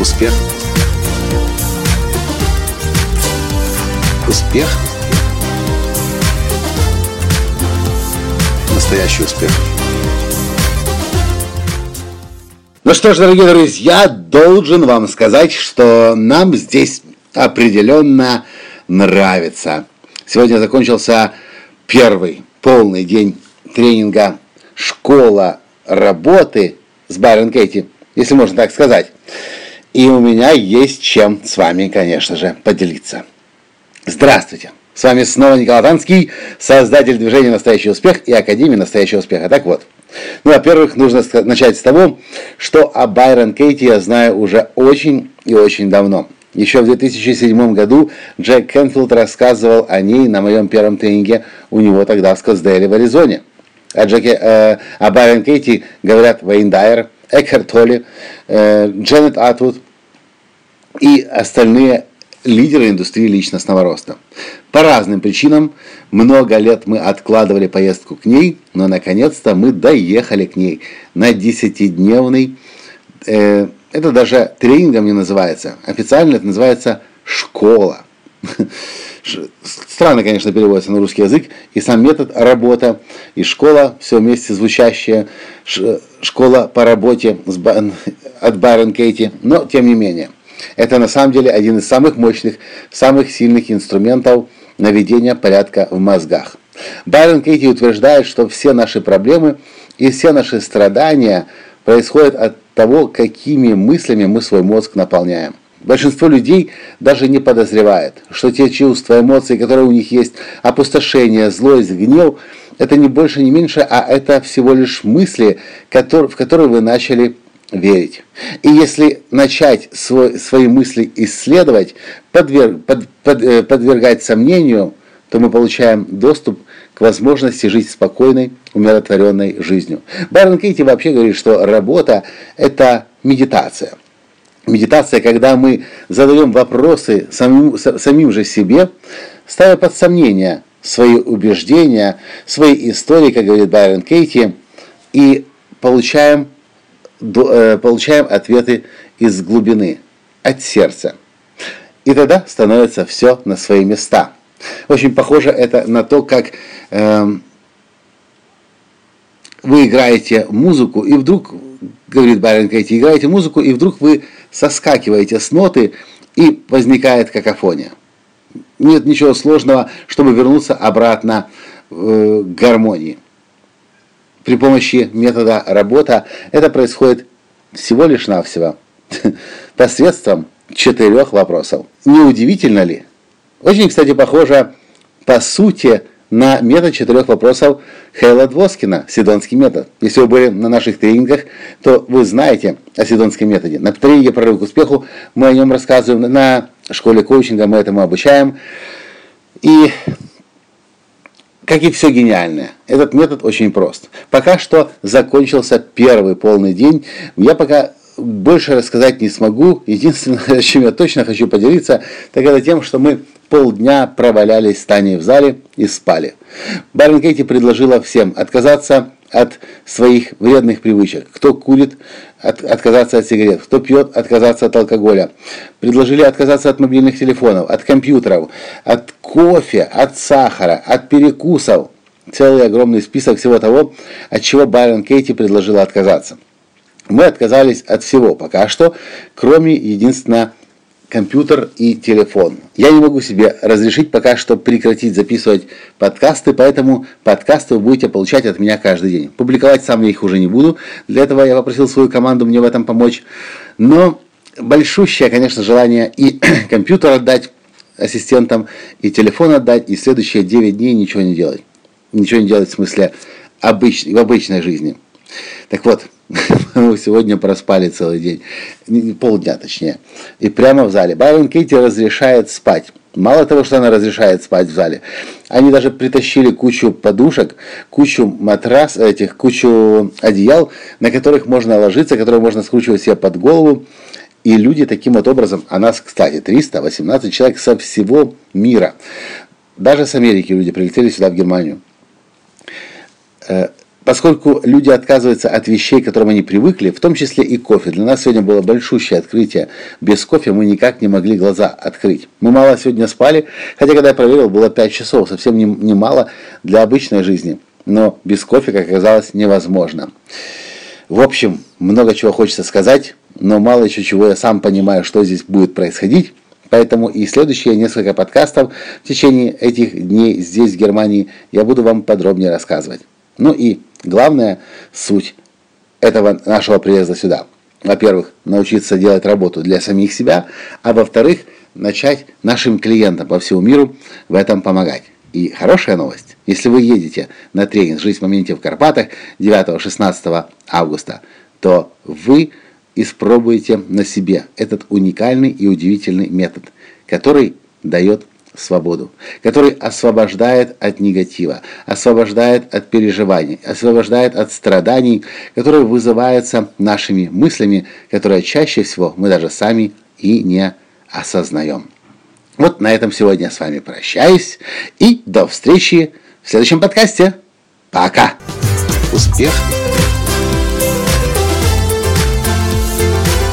Успех. Успех. Настоящий успех. Ну что ж, дорогие друзья, должен вам сказать, что нам здесь определенно нравится. Сегодня закончился первый полный день тренинга «Школа работы» с Байрон Кейти, если можно так сказать. И у меня есть чем с вами, конечно же, поделиться. Здравствуйте! С вами снова Николай Танский, создатель движения «Настоящий успех» и Академии «Настоящего успеха». Так вот, ну, во-первых, нужно начать с того, что о Байрон Кейти я знаю уже очень и очень давно. Еще в 2007 году Джек Кенфилд рассказывал о ней на моем первом тренинге у него тогда в Скотсдейле в Аризоне. О, Джеке, э, о Байрон Кейти говорят Вейн Дайер, Экхард Толли, э, Дженнет Атвуд и остальные лидеры индустрии личностного роста. По разным причинам много лет мы откладывали поездку к ней, но наконец-то мы доехали к ней на десятидневный, э, это даже тренингом не называется, официально это называется школа. Странно, конечно, переводится на русский язык, и сам метод работа, и школа, все вместе звучащее, школа по работе от Байрон Кейти, но тем не менее. Это на самом деле один из самых мощных, самых сильных инструментов наведения порядка в мозгах. Байрон Кейти утверждает, что все наши проблемы и все наши страдания происходят от того, какими мыслями мы свой мозг наполняем. Большинство людей даже не подозревает, что те чувства, эмоции, которые у них есть, опустошение, злость, гнев, это не больше, не меньше, а это всего лишь мысли, в которые вы начали верить. И если начать свой, свои мысли исследовать, подверг, под, под, э, подвергать сомнению, то мы получаем доступ к возможности жить спокойной, умиротворенной жизнью. Байрон Кейти вообще говорит, что работа – это медитация. Медитация, когда мы задаем вопросы самим, самим же себе, ставя под сомнение свои убеждения, свои истории, как говорит Байрон Кейти, и получаем, получаем ответы из глубины, от сердца. И тогда становится все на свои места. Очень похоже это на то, как э, вы играете музыку, и вдруг, говорит Байрон Кейти, играете музыку, и вдруг вы соскакиваете с ноты, и возникает какофония. Нет ничего сложного, чтобы вернуться обратно э, к гармонии. При помощи метода работа это происходит всего лишь навсего посредством четырех вопросов. Не удивительно ли? Очень, кстати, похоже по сути на метод четырех вопросов Хейла Двоскина, Сидонский метод. Если вы были на наших тренингах, то вы знаете о Сидонском методе. На тренинге «Прорыв к успеху» мы о нем рассказываем, на школе коучинга мы этому обучаем. И как и все гениальное, этот метод очень прост. Пока что закончился первый полный день. Я пока больше рассказать не смогу. Единственное, чем я точно хочу поделиться, так это тем, что мы полдня провалялись с Таней в зале и спали. Барин Кейти предложила всем отказаться от своих вредных привычек. Кто курит, от, отказаться от сигарет. Кто пьет, отказаться от алкоголя. Предложили отказаться от мобильных телефонов, от компьютеров, от кофе, от сахара, от перекусов. Целый огромный список всего того, от чего Байрон Кейти предложила отказаться. Мы отказались от всего пока что, кроме единственно компьютер и телефон. Я не могу себе разрешить пока что прекратить записывать подкасты, поэтому подкасты вы будете получать от меня каждый день. Публиковать сам я их уже не буду, для этого я попросил свою команду мне в этом помочь. Но большущее, конечно, желание и компьютер отдать ассистентам, и телефон отдать, и следующие 9 дней ничего не делать. Ничего не делать в смысле обыч, в обычной жизни. Так вот, мы сегодня проспали целый день, полдня точнее, и прямо в зале. Байрон Кейти разрешает спать. Мало того, что она разрешает спать в зале, они даже притащили кучу подушек, кучу матрас, этих, кучу одеял, на которых можно ложиться, которые можно скручивать себе под голову. И люди таким вот образом, а нас, кстати, 318 человек со всего мира, даже с Америки люди прилетели сюда, в Германию. Э, поскольку люди отказываются от вещей, к которым они привыкли, в том числе и кофе. Для нас сегодня было большущее открытие. Без кофе мы никак не могли глаза открыть. Мы мало сегодня спали, хотя когда я проверил, было 5 часов, совсем немало не для обычной жизни. Но без кофе, как оказалось, невозможно. В общем, много чего хочется сказать, но мало еще чего я сам понимаю, что здесь будет происходить. Поэтому и следующие несколько подкастов в течение этих дней здесь, в Германии, я буду вам подробнее рассказывать. Ну и главная суть этого нашего приезда сюда. Во-первых, научиться делать работу для самих себя, а во-вторых, начать нашим клиентам по всему миру в этом помогать. И хорошая новость, если вы едете на тренинг «Жизнь в моменте в Карпатах» 9-16 августа, то вы испробуете на себе этот уникальный и удивительный метод, который дает свободу, который освобождает от негатива, освобождает от переживаний, освобождает от страданий, которые вызываются нашими мыслями, которые чаще всего мы даже сами и не осознаем. Вот на этом сегодня с вами прощаюсь и до встречи в следующем подкасте. Пока! Успех!